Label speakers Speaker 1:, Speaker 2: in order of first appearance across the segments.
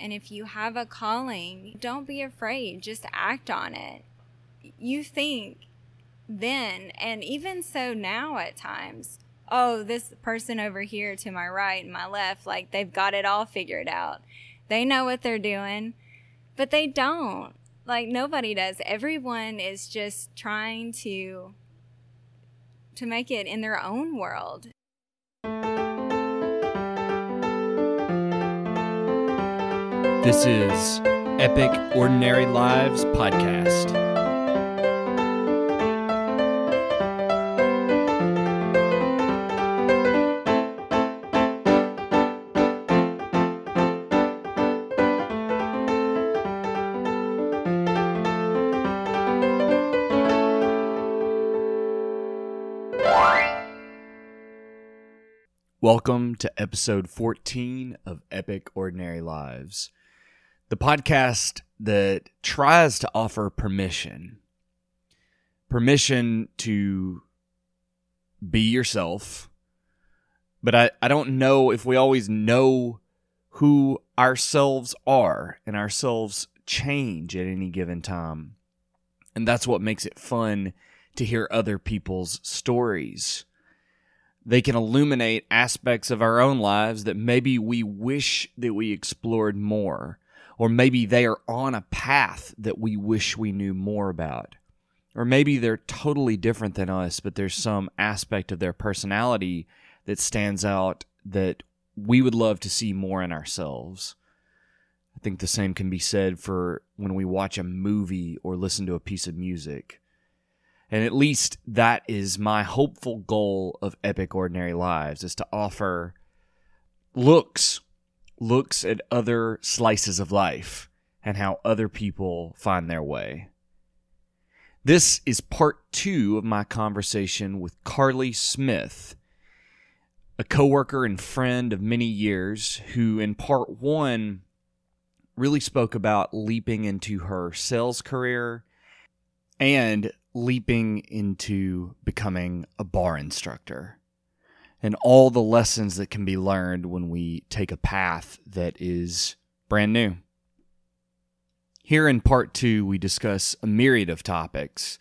Speaker 1: And if you have a calling, don't be afraid, just act on it. You think then, and even so now at times, oh, this person over here to my right and my left, like they've got it all figured out. They know what they're doing, but they don't. Like nobody does. Everyone is just trying to to make it in their own world.
Speaker 2: This is Epic Ordinary Lives Podcast. Welcome to episode 14 of Epic Ordinary Lives, the podcast that tries to offer permission. Permission to be yourself. But I, I don't know if we always know who ourselves are, and ourselves change at any given time. And that's what makes it fun to hear other people's stories they can illuminate aspects of our own lives that maybe we wish that we explored more, or maybe they are on a path that we wish we knew more about. Or maybe they're totally different than us, but there's some aspect of their personality that stands out that we would love to see more in ourselves. I think the same can be said for when we watch a movie or listen to a piece of music. And at least that is my hopeful goal of Epic Ordinary Lives is to offer looks, looks at other slices of life and how other people find their way. This is part two of my conversation with Carly Smith, a coworker and friend of many years who in part one really spoke about leaping into her sales career and leaping into becoming a barre instructor and all the lessons that can be learned when we take a path that is brand new. Here in part two, we discuss a myriad of topics,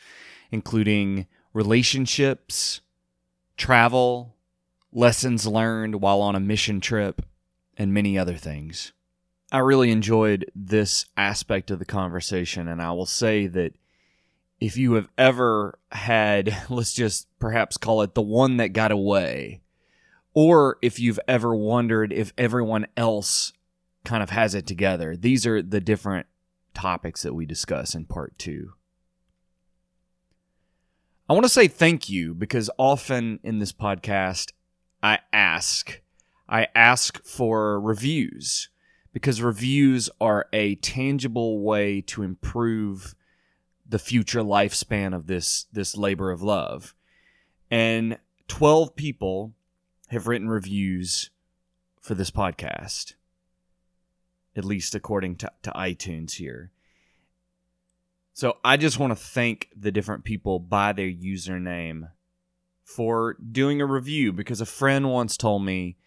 Speaker 2: including relationships, travel, lessons learned while on a mission trip, and many other things. I really enjoyed this aspect of the conversation, and I will say that if you have ever had, let's just perhaps call it the one that got away, or if you've ever wondered if everyone else kind of has it together, these are the different topics that we discuss in part two. I want to say thank you because often in this podcast, I ask, I ask for reviews because reviews are a tangible way to improve the future lifespan of this this labor of love. And 12 people have written reviews for this podcast. At least according to, to iTunes here. So I just want to thank the different people by their username for doing a review because a friend once told me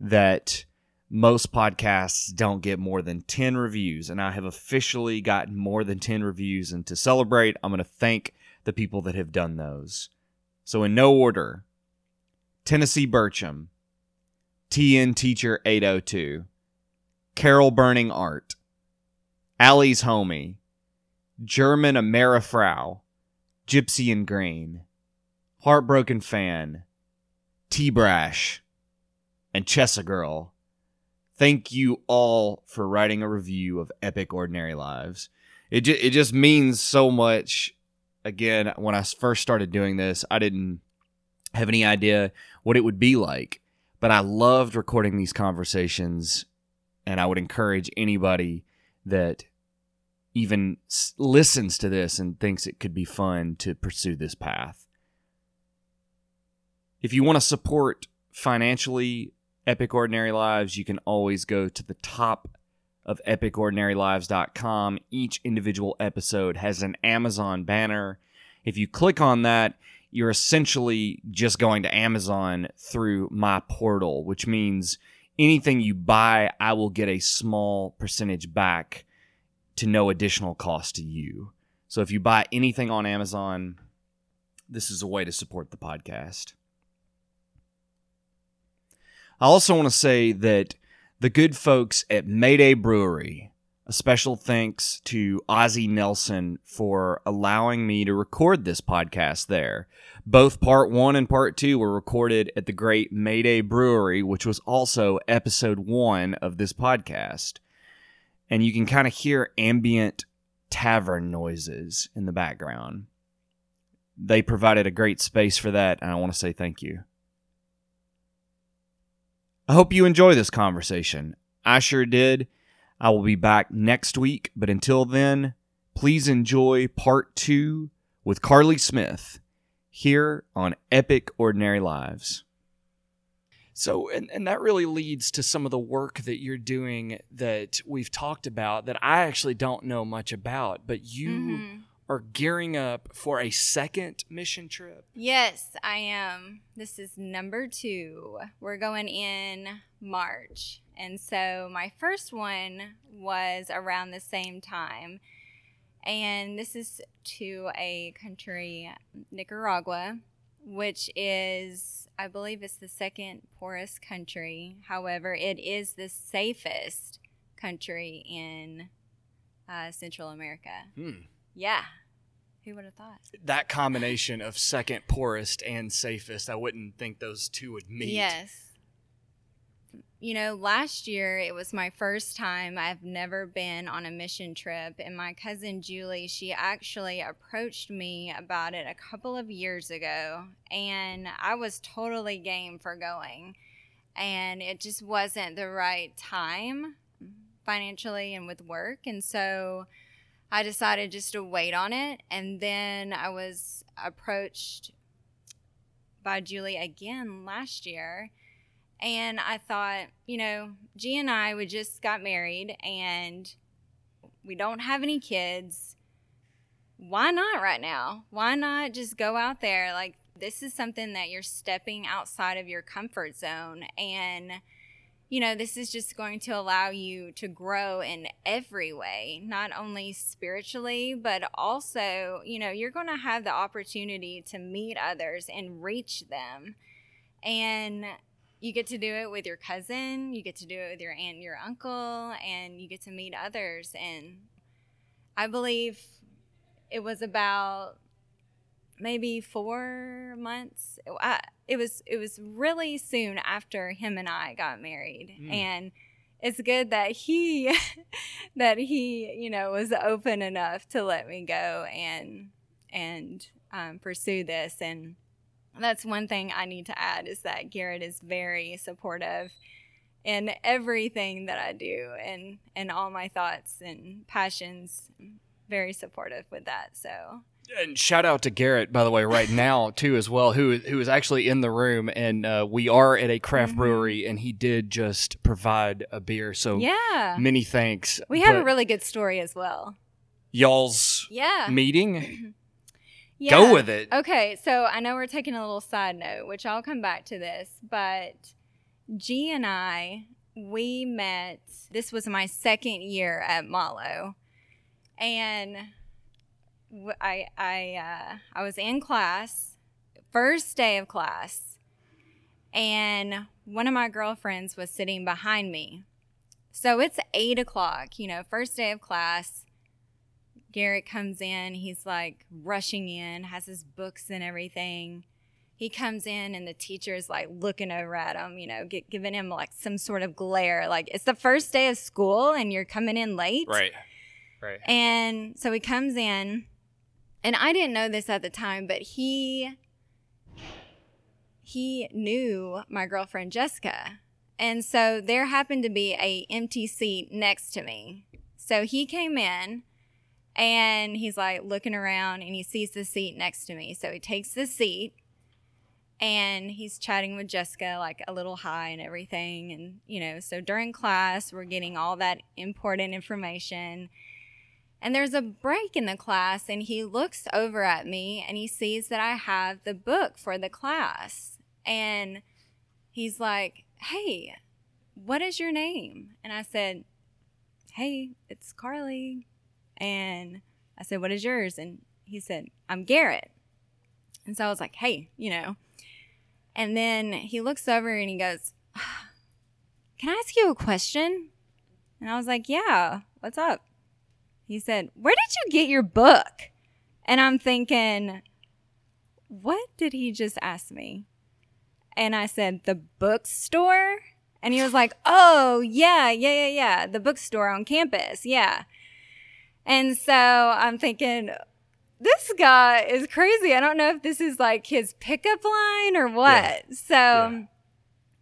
Speaker 2: that most podcasts don't get more than 10 reviews and i have officially gotten more than 10 reviews and to celebrate i'm going to thank the people that have done those so in no order tennessee burcham tn teacher 802 carol burning art allie's homie german amerifrau gypsy and green heartbroken fan t-brash and chessa girl thank you all for writing a review of Epic Ordinary Lives. It ju- it just means so much. Again, when I first started doing this, I didn't have any idea what it would be like, but I loved recording these conversations, and I would encourage anybody that even s- listens to this and thinks it could be fun to pursue this path. If you want to support financially Epic Ordinary Lives, you can always go to the top of epicordinarylives.com. Each individual episode has an Amazon banner. If you click on that, you're essentially just going to Amazon through my portal, which means anything you buy, I will get a small percentage back to no additional cost to you. So if you buy anything on Amazon, this is a way to support the podcast. I also want to say that the good folks at Mayday Brewery, a special thanks to Ozzy Nelson for allowing me to record this podcast there. Both part one and part two were recorded at the great Mayday Brewery, which was also episode one of this podcast. And you can kind of hear ambient tavern noises in the background. They provided a great space for that, and I want to say thank you. I hope you enjoy this conversation. I sure did. I will be back next week, but until then, please enjoy part two with Carly Smith here on Epic Ordinary Lives. So, and, and that really leads to some of the work that you're doing that we've talked about that I actually don't know much about, but you
Speaker 1: Mhm.
Speaker 2: Are gearing up for a second mission trip.
Speaker 1: Yes, I am. This is number two. We're going in March. And so my first one was around the same time. And this is to a country, Nicaragua, which is, I believe it's the second poorest country. However, it is the safest country in uh, Central America.
Speaker 2: Hmm.
Speaker 1: Yeah. Who would have thought?
Speaker 2: That combination of second poorest and safest, I wouldn't think those two would meet.
Speaker 1: Yes. You know, last year it was my first time. I've never been on a mission trip. And my cousin Julie, she actually approached me about it a couple of years ago. And I was totally game for going. And it just wasn't the right time financially and with work. And so I decided just to wait on it. And then I was approached by Julie again last year. And I thought, you know, G and I, we just got married and we don't have any kids. Why not right now? Why not just go out there? Like, this is something that you're stepping outside of your comfort zone. And, you know, this is just going to allow you to grow in every way, not only spiritually, but also, you know, you're going to have the opportunity to meet others and reach them. And you get to do it with your cousin, you get to do it with your aunt and your uncle, and you get to meet others. And I believe it was about maybe four months. I, it was it was really soon after him and I got married,
Speaker 2: Mm.
Speaker 1: and it's good that he that he you know was open enough to let me go and and um, pursue this and that's one thing I need to add is that Garrett is very supportive in everything that I do and and all my thoughts and passions very supportive with that so
Speaker 2: And shout out to Garrett, by the way, right now too, as well, who who is actually in the room, and uh, we are at a craft
Speaker 1: Mhm.
Speaker 2: brewery, and he did just provide a beer. So
Speaker 1: yeah
Speaker 2: many thanks.
Speaker 1: we have a really good story as well
Speaker 2: y'all's
Speaker 1: yeah
Speaker 2: meeting.
Speaker 1: Yeah.
Speaker 2: Go with it.
Speaker 1: Okay, so I know we're taking a little side note, which I'll come back to this, but G and I, we met, this was my second year at Motlow. And I, I, uh, I was in class, first day of class, and one of my girlfriends was sitting behind me. So it's eight o'clock, you know, first day of class. Garrett comes in. He's like rushing in, has his books and everything. He comes in, and the teacher is like looking over at him, you know, gi- giving him like some sort of glare. Like, it's the first day of school, and you're coming in late.
Speaker 2: Right. Right.
Speaker 1: And so he comes in, and I didn't know this at the time, but he he knew my girlfriend Jessica. And so there happened to be a empty seat next to me. So he came in and he's like looking around and he sees the seat next to me. So he takes the seat and he's chatting with Jessica like a little high and everything and you know, so during class we're getting all that important information. And there's a break in the class, and he looks over at me and he sees that I have the book for the class. And he's like, Hey, What is your name? And I said, Hey, it's Carly. And I said, What is yours? And he said, I'm Garrett. And so I was like, Hey, you know. And then he looks over and he goes, Can I ask you a question? And I was like, Yeah, what's up? He said, Where did you get your book? And I'm thinking, What did he just ask me? And I said, The bookstore? And he was like, Oh, yeah, yeah, yeah, yeah. The bookstore on campus. Yeah. And so I'm thinking, this guy is crazy. I don't know if this is like his pickup line or what. Yeah. So yeah.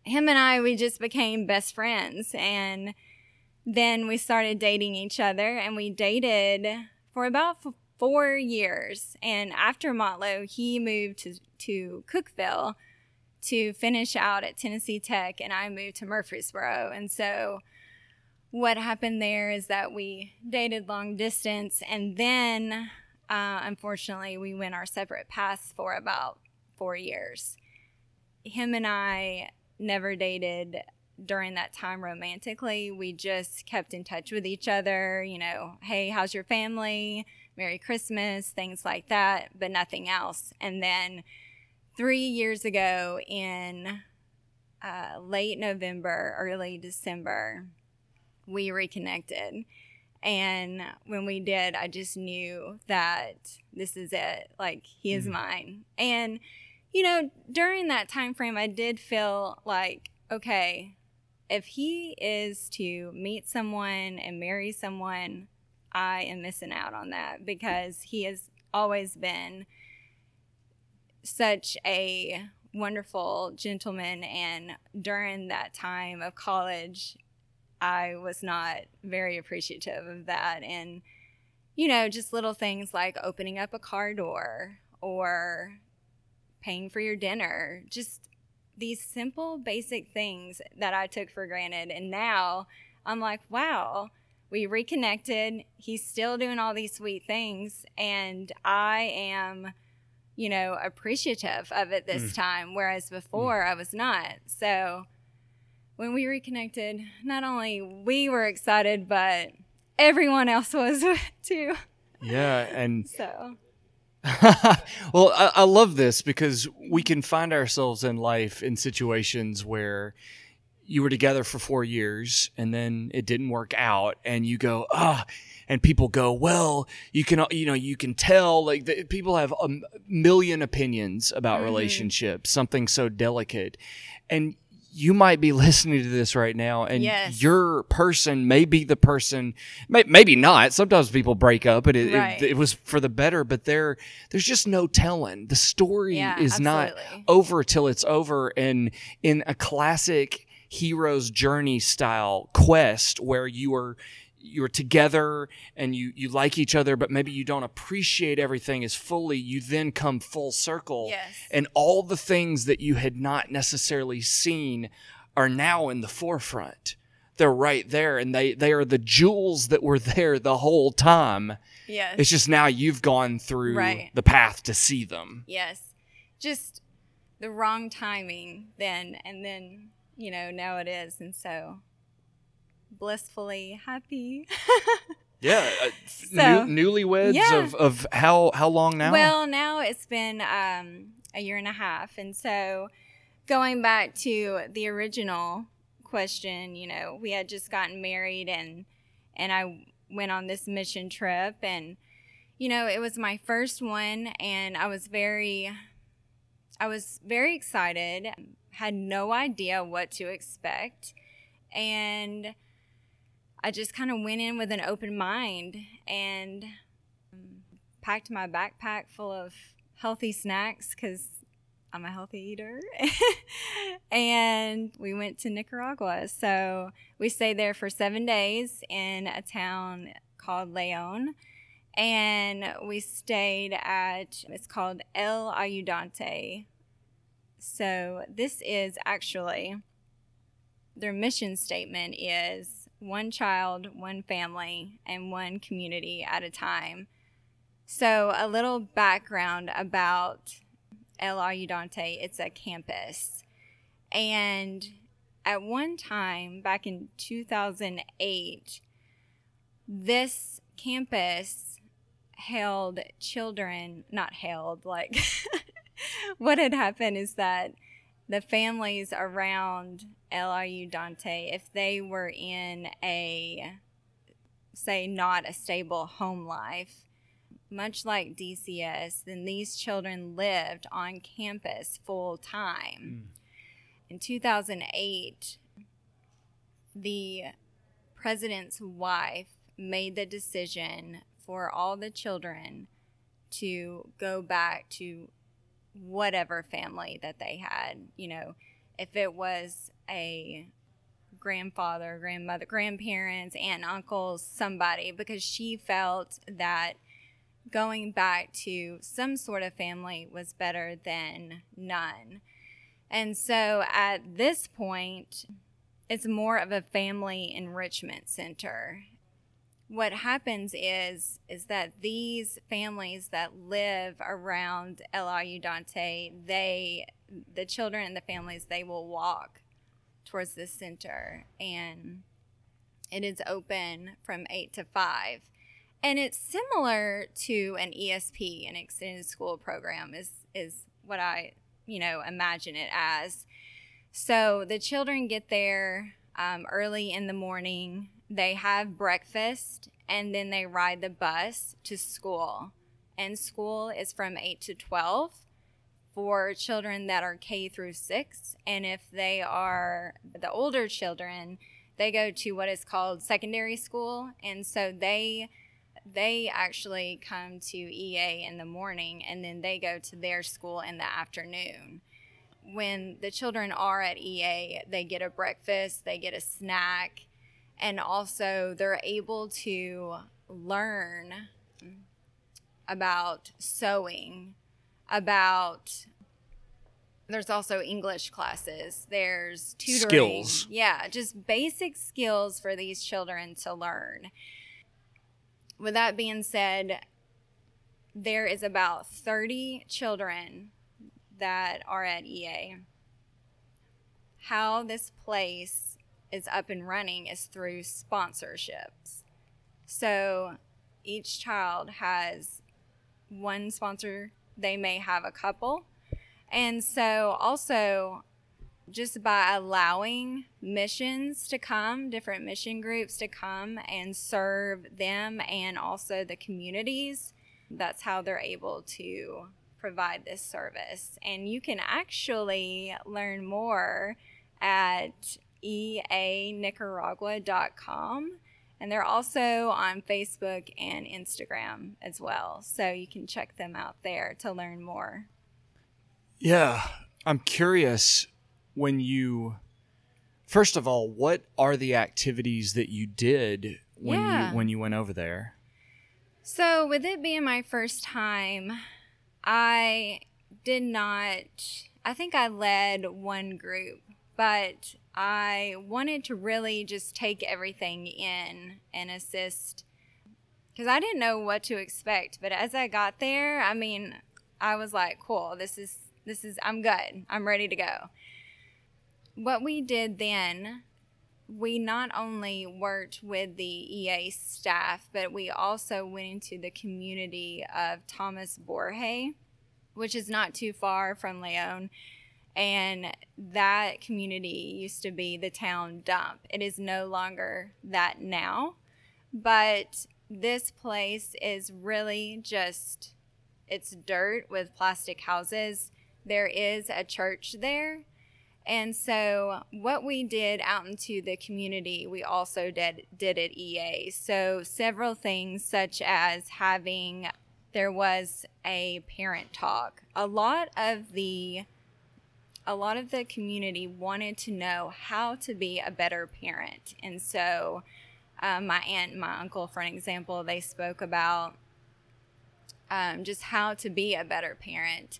Speaker 1: him and I, we just became best friends. And then we started dating each other and we dated for about f- four years. And after Motlow, he moved to, to Cookeville to finish out at Tennessee Tech, and I moved to Murfreesboro. And so, what happened there is that we dated long distance, and then uh, unfortunately, we went our separate paths for about four years. Him and I never dated during that time romantically. We just kept in touch with each other, you know, hey, how's your family? Merry Christmas, things like that, but nothing else. And then three years ago in uh, late November, early December, we reconnected. And when we did, I just knew that this is it. Like he is mm-hmm. mine. And you know, during that time frame, I did feel like, okay, if he is to meet someone and marry someone, I am missing out on that because he has always been such a wonderful gentleman. And during that time of college, I was not very appreciative of that. And, you know, just little things like opening up a car door or paying for your dinner, just these simple, basic things that I took for granted. And now I'm like, wow, we reconnected. He's still doing all these sweet things. And I am, you know, appreciative of it this mm. time, whereas mm. before mm. I was not. So, when we reconnected, not only we were excited, but everyone else was too.
Speaker 2: Yeah, and
Speaker 1: so.
Speaker 2: well, I, I, love this because we can find ourselves in life in situations where you were together for four years and then it didn't work out, and you go, ah. and people go, well, you can, you know, you can tell like the, people have a million opinions about mm-hmm. relationships, something so delicate, and you might be listening to this right now and yes. your person may be the person may, maybe not sometimes people break up and it, right. it, it, was for the better but there there's just no telling the story yeah, is absolutely. not over till it's over and in a classic hero's journey style quest where you are you're together and you you like each other but maybe you don't appreciate everything as fully you then come full circle.
Speaker 1: Yes.
Speaker 2: and all the things that you had not necessarily seen are now in the forefront. They're right there and they they are the jewels that were there the whole time.
Speaker 1: Yes.
Speaker 2: It's just now you've gone through
Speaker 1: right.
Speaker 2: the path to see them.
Speaker 1: Yes. Just the wrong timing then and then you know now it is and so blissfully happy.
Speaker 2: yeah, uh, so, new, newlyweds yeah. of of how how long now?
Speaker 1: Well, now it's been um, a year and a half, and so going back to the original question, you know, we had just gotten married, and and I went on this mission trip, and you know, it was my first one, and I was very, I was very excited. Had no idea what to expect, and I just kind of went in with an open mind and um, packed my backpack full of healthy snacks because I'm a healthy eater. and we went to Nicaragua. So we stayed there for seven days in a town called Leon. And we stayed at, it's called El Ayudante. So this is actually, their mission statement is one child, one family, and one community at a time. So, a little background about El Ayudante it's a campus. And at one time back in 2008, this campus held children, not held, like what had happened is that the families around El Ayudante, if they were in a, say, not a stable home life, much like DCS, then these children lived on campus full time. Mm. In 2008, the president's wife made the decision for all the children to go back to whatever family that they had. You know, if it was a grandfather, grandmother, grandparents, aunt, uncles, somebody, because she felt that going back to some sort of family was better than none. And so at this point, it's more of a family enrichment center. What happens is is that these families that live around El Ayudante, they the children and the families they will walk towards the center and it is open from 8 to 5 and it's similar to an ESP, an extended school program, is is what I you know imagine it as. So the children get there um, early in the morning. They have breakfast and then they ride the bus to school. And school is from eight to twelve for children that are K through six. And if they are the older children, they go to what is called secondary school. And so they they actually come to EA in the morning and then they go to their school in the afternoon. When the children are at EA, they get a breakfast, they get a snack, and also they're able to learn about sewing, about there's also English classes. There's tutoring. Skills. Yeah, just basic skills for these children to learn with that being said, there is about 30 children that are at EA. How this place is up and running is through sponsorships. So each child has one sponsor, they may have a couple. And so also just by allowing missions to come, different mission groups to come and serve them and also the communities, that's how they're able to provide this service. And you can actually learn more at eanicaragua.com. And they're also on Facebook and Instagram as well. So you can check them out there to learn more.
Speaker 2: Yeah. I'm curious when you first of all, what are the activities that you did when yeah. you when you went over there?
Speaker 1: So, with it being my first time, I did not I think I led one group, but I wanted to really just take everything in and assist because I didn't know what to expect. But as I got there, I mean, I was like, cool, this is, this is, I'm good. I'm ready to go what we did then, we not only worked with the EA staff, but we also went into the community of Thomas Borge, which is not too far from Leon. And that community used to be the town dump. It is no longer that now. But this place is really just it's dirt with plastic houses. There is a church there and so, what we did out into the community, we also did did at EA. So, several things such as having there was a parent talk. A lot of the a lot of the community wanted to know how to be a better parent, and so um, my aunt and my uncle, for an example, they spoke about um, just how to be a better parent.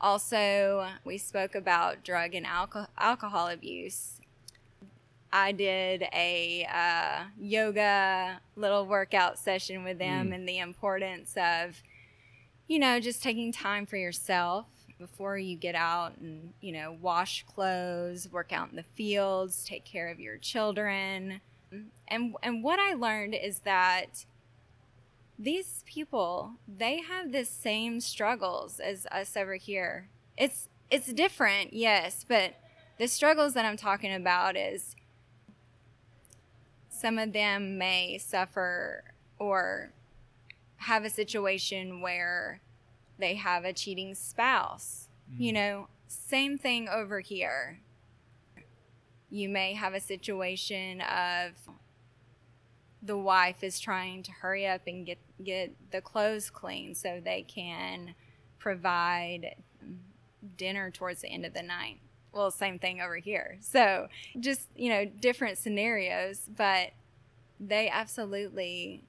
Speaker 1: Also, we spoke about drug and alcohol, alcohol abuse. I did a uh, yoga little workout session with them mm. and the importance of, you know, just taking time for yourself. Before you get out and, you know, wash clothes, work out in the fields, take care of your children. And and what I learned is that these people, they have the same struggles as us over here. It's it's different, yes, but the struggles that I'm talking about is some of them may suffer or have a situation where they have a cheating spouse. Mm. You know, same thing over here. You may have a situation of the wife is trying to hurry up and get get the clothes clean so they can provide dinner towards the end of the night. Well, same thing over here. So, just, you know, different scenarios, but they absolutely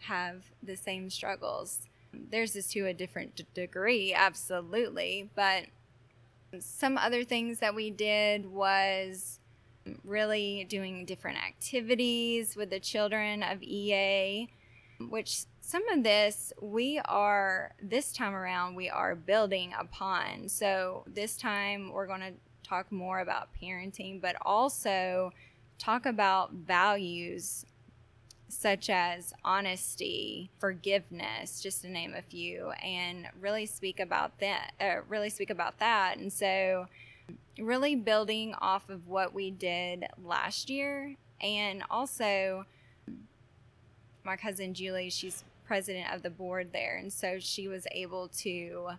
Speaker 1: have the same struggles. Theirs is to a different d- degree, absolutely. But some other things that we did was really doing different activities with the children of EA, which some of this we are, this time around, we are building upon. So this time we're going to talk more about parenting, but also talk about values such as honesty, forgiveness, just to name a few, and really speak about that. Uh, really speak about that, and so really building off of what we did last year, and also my cousin Julie, she's president of the board there, and so she was able to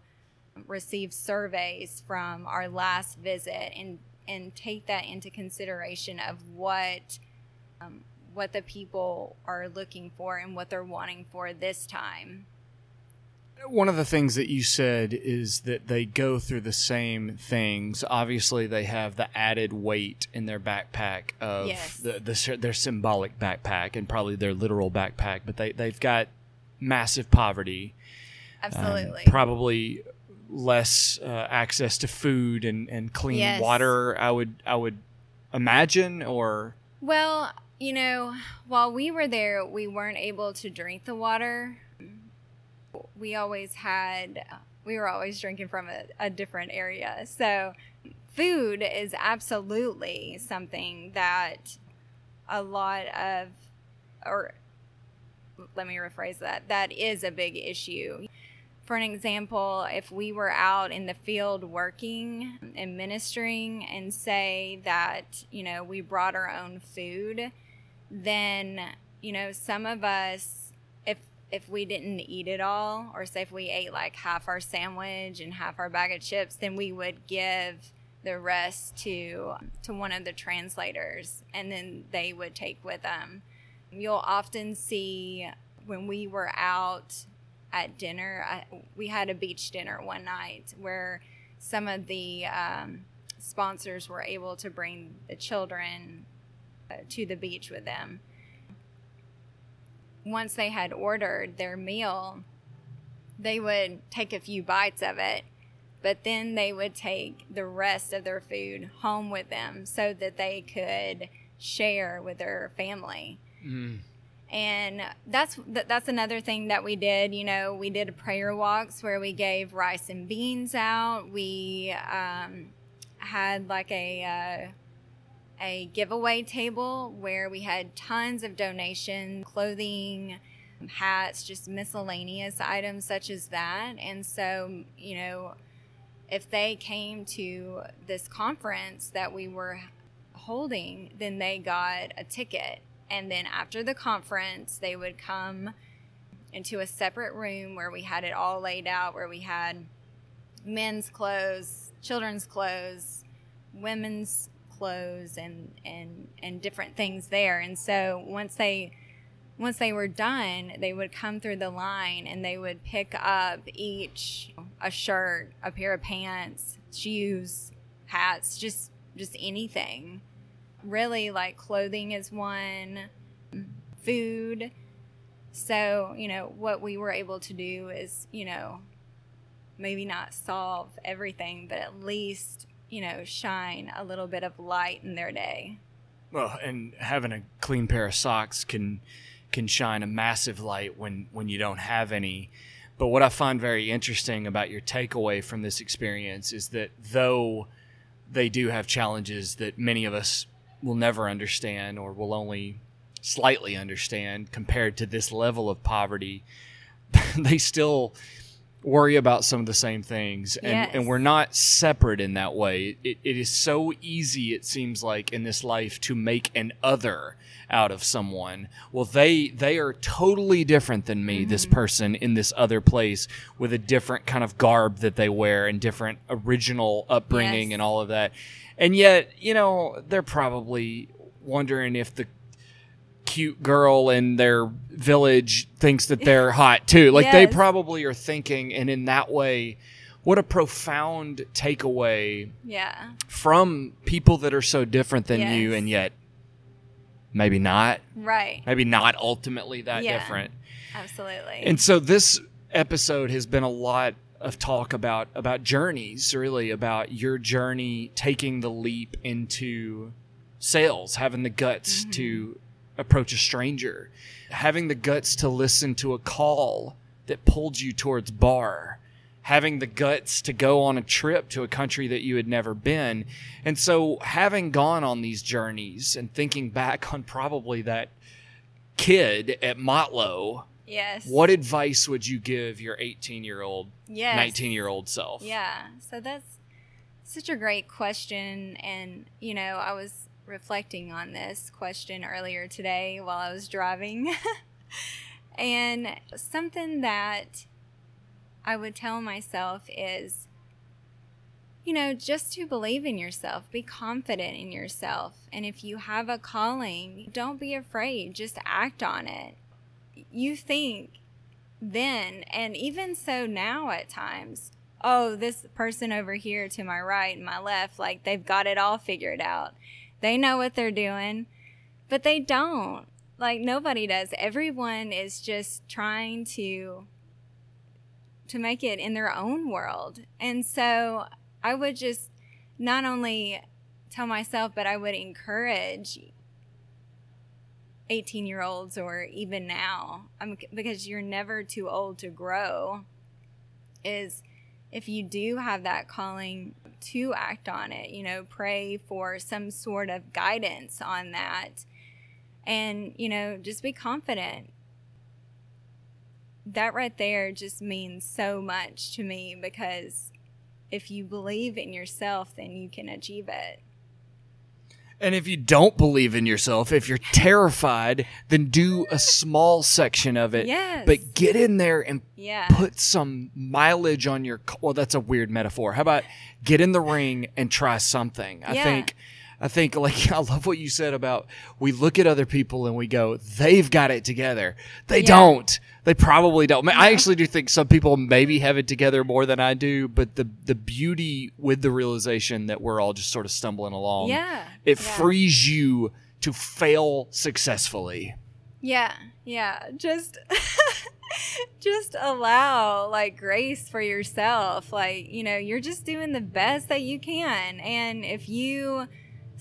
Speaker 1: receive surveys from our last visit and and take that into consideration of what um, what the people are looking for and what they're wanting for this time.
Speaker 3: One of the things that you said is that they go through the same things. Obviously, they have the added weight in their backpack of
Speaker 1: yes.
Speaker 3: the, the, their symbolic backpack and probably their literal backpack, but they, they've got massive poverty.
Speaker 1: Absolutely.
Speaker 3: Um, probably less uh, access to food and, and clean
Speaker 1: yes.
Speaker 3: water. I would I would imagine or
Speaker 1: well, you know, while we were there, we weren't able to drink the water. We always had, we were always drinking from a, a different area. So, food is absolutely something that a lot of, or let me rephrase that, that is a big issue. For an example, if we were out in the field working and ministering and say that, you know, we brought our own food, then you know some of us if if we didn't eat it all or say if we ate like half our sandwich and half our bag of chips then we would give the rest to to one of the translators and then they would take with them you'll often see when we were out at dinner I, we had a beach dinner one night where some of the um, sponsors were able to bring the children to the beach with them. Once they had ordered their meal, they would take a few bites of it, but then they would take the rest of their food home with them so that they could share with their family. Mm. And that's that's another thing that we did. You know, we did prayer walks where we gave rice and beans out. We um, had like a uh, a giveaway table where we had tons of donations, clothing, hats, just miscellaneous items such as that. And so, you know, if they came to this conference that we were holding, then they got a ticket. And then after the conference, they would come into a separate room where we had it all laid out, where we had men's clothes, children's clothes, women's clothes and and and different things there. And so once they once they were done, they would come through the line and they would pick up each a shirt, a pair of pants, shoes, hats, just just anything. Really like clothing is one, food. So, you know, what we were able to do is, you know, maybe not solve everything, but at least you know, shine a little bit of light in their day.
Speaker 3: Well, and having a clean pair of socks can can shine a massive light when when you don't have any.
Speaker 2: But what I find very interesting about your takeaway from this experience is that though they do have challenges that many of us will never understand or will only slightly understand compared to this level of poverty, they still worry about some of the same things and,
Speaker 1: Yes.
Speaker 2: and we're not separate in that way it, it is so easy it seems like in this life to make an other out of someone well they they are totally different than me this mm-hmm. person in this other place with a different kind of garb that they wear and different original upbringing
Speaker 1: Yes.
Speaker 2: and all of that and yet you know they're probably wondering if the cute girl in their village thinks that they're hot too. Like they probably are thinking, and in that way, what a profound takeaway
Speaker 1: Yeah.
Speaker 2: from people that are so different than you, and yet maybe not,
Speaker 1: Right.
Speaker 2: maybe not ultimately that
Speaker 1: Yeah.
Speaker 2: different.
Speaker 1: Absolutely.
Speaker 2: And so this episode has been a lot of talk about about journeys, really about your journey taking the leap into sales, having the guts to mm-hmm. Approach a stranger, having the guts to listen to a call that pulled you towards barre, having the guts to go on a trip to a country that you had never been. And so having gone on these journeys and thinking back on probably that kid at Motlow
Speaker 1: yes.
Speaker 2: what advice would you give your 18 year old,
Speaker 1: Yes.
Speaker 2: 19 year old self?
Speaker 1: Yeah. So that's such a great question. And, you know, I was reflecting on this question earlier today while I was driving. and something that I would tell myself is, you know, just to believe in yourself, be confident in yourself. And if you have a calling, don't be afraid, just act on it. You think then, and even so now at times, oh, this person over here to my right and my left, like they've got it all figured out. They know what they're doing, but they don't. Like nobody does. Everyone is just trying to to make it in their own world. And so I would just not only tell myself, but I would encourage 18 year olds or even now, um, because you're never too old to grow, is if you do have that calling to act on it, you know, pray for some sort of guidance on that. And, you know, just be confident. That right there just means so much to me because if you believe in yourself, then you can achieve it.
Speaker 2: And if you don't believe in yourself, if you're terrified, then do a small section of it.
Speaker 1: Yes.
Speaker 2: But get in there and
Speaker 1: Yeah.
Speaker 2: put some mileage on your. Well, that's a weird metaphor. How about get in the ring and try something? I
Speaker 1: Yeah.
Speaker 2: think. I think like I love what you said about we look at other people and we go they've got it together. They
Speaker 1: Yeah.
Speaker 2: don't. They probably don't. I I actually do think some people maybe have it together more than I do, but the the beauty with the realization that we're all just sort of stumbling along.
Speaker 1: Yeah.
Speaker 2: It
Speaker 1: yeah.
Speaker 2: frees you to fail successfully.
Speaker 1: Yeah, yeah. Just just allow like grace for yourself. Like, you know, you're just doing the best that you can. And if you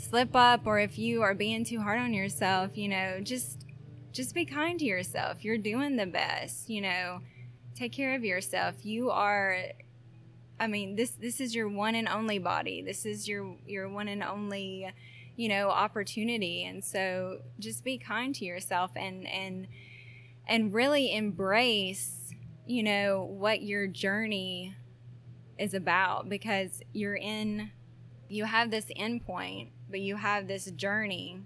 Speaker 1: slip up or if you are being too hard on yourself, you know, just just be kind to yourself. You're doing the best, you know. Take care of yourself. You are I mean, this this is your one and only body. This is your your one and only you know opportunity and so just be kind to yourself and and and really embrace you know what your journey is about because you're in you have this end point but you have this journey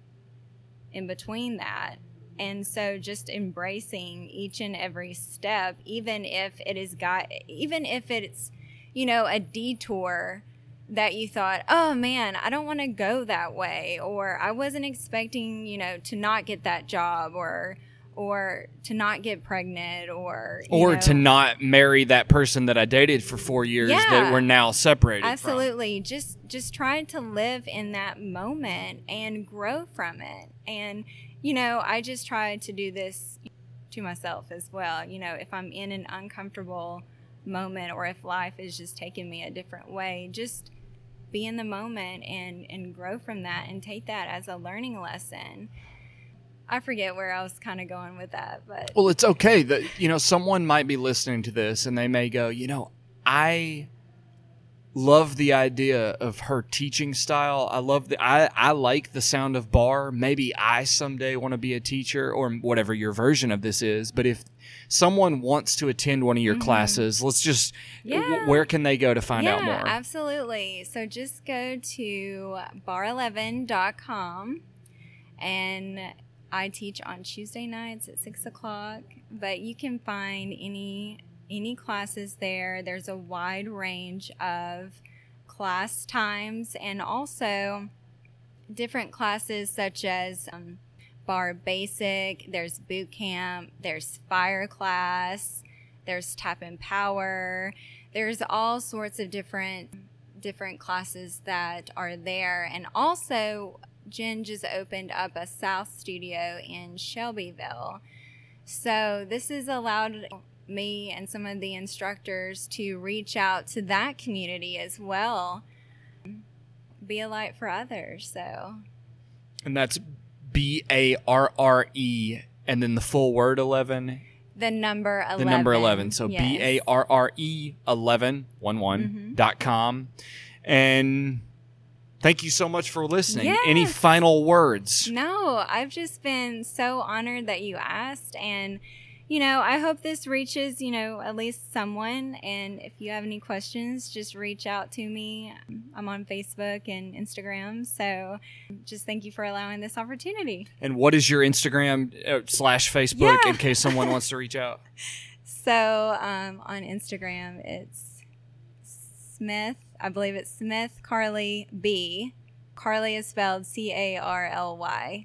Speaker 1: in between that. And so just embracing each and every step even if it is got even if it's you know a detour that you thought, oh man, I don't want to go that way, or I wasn't expecting, you know, to not get that job, or or to not get pregnant, or
Speaker 2: or
Speaker 1: know,
Speaker 2: to not marry that person that I dated for four years
Speaker 1: yeah, that
Speaker 2: we're now separated from.
Speaker 1: absolutely just just try to live in that moment and grow from it, and you know, I just try to do this to myself as well. You know, if I'm in an uncomfortable moment or if life is just taking me a different way, just be in the moment and and grow from that and take that as a learning lesson. I forget where I was kind of going with that, but
Speaker 3: Well, it's okay that you know someone might be listening to this and they may go, you know, I love the idea of her teaching style. I love the I I like the sound of barre. Maybe I someday want to be a teacher or whatever your version of this is, but if someone wants to attend one of your mm-hmm. classes, let's just w-
Speaker 1: Yeah.
Speaker 3: where can they go to find
Speaker 1: yeah,
Speaker 3: out more?
Speaker 1: Absolutely. So just go to bar11.com and I teach on Tuesday nights at six o'clock. But you can find any any classes there. There's a wide range of class times and also different classes such as um, barre basic, there's boot camp, there's fire class, there's tap and power. There's all sorts of different different classes that are there and also Jen just opened up a South studio in Shelbyville. So this has allowed me and some of the instructors to reach out to that community as well. Be a light for others. So
Speaker 3: and that's B A R R E and then the full word 11
Speaker 1: the number 11.
Speaker 3: the number 11 so
Speaker 1: Yes. Mm-hmm.
Speaker 3: b-a-r-r-e 11 one one dot com and thank you so much for listening any final words
Speaker 1: No, I've just been so honored that you asked. And, you know, I hope this reaches, you know, at least someone. And if you have any questions, just reach out to me. I'm on Facebook and Instagram. So just thank you for allowing this opportunity.
Speaker 3: and what is your instagram uh, slash facebook
Speaker 1: Yeah.
Speaker 3: in case someone wants to reach out
Speaker 1: So um, on Instagram, it's Smith, I believe it's Smith Carly B. Carly is spelled C A R L Y.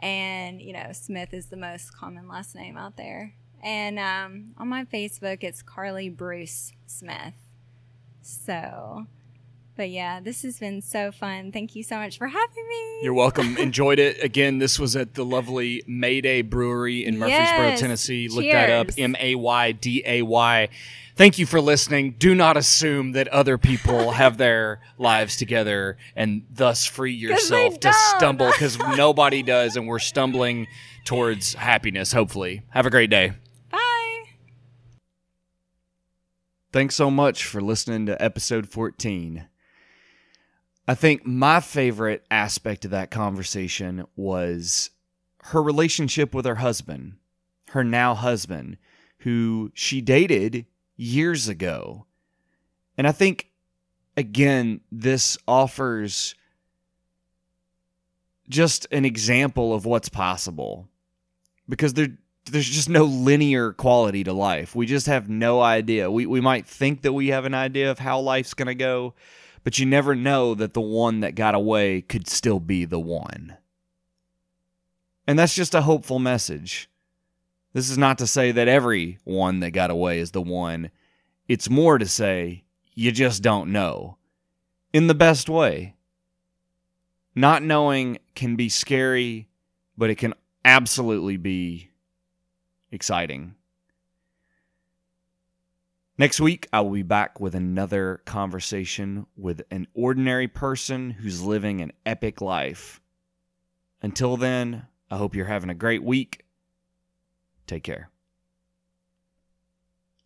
Speaker 1: And, you know, Smith is the most common last name out there. And um, on my Facebook, it's Carly Bruce Smith. So, but yeah, this has been so fun. Thank you so much for having me.
Speaker 3: you're welcome enjoyed it again this was at the lovely mayday brewery in murfreesboro
Speaker 1: Yes.
Speaker 3: tennessee look that up m-a-y-d-a-y thank you for listening do not assume that other people have their lives together and thus free yourself to stumble because nobody does and we're stumbling towards happiness hopefully have a great day
Speaker 1: Bye.
Speaker 2: Thanks so much for listening to episode 14. I think my favorite aspect of that conversation was her relationship with her husband, her now husband, who she dated years ago. And I think, again, this offers just an example of what's possible because there there's just no linear quality to life. We just have no idea. We we might think that we have an idea of how life's going to go, but you never know that the one that got away could still be the one. And that's just a hopeful message. This is not to say that every one that got away is the one. It's more to say you just don't know. In the best way. Not knowing can be scary, but it can absolutely be exciting. Next week, I will be back with another conversation with an ordinary person who's living an epic life. Until then, I hope you're having a great week. Take care.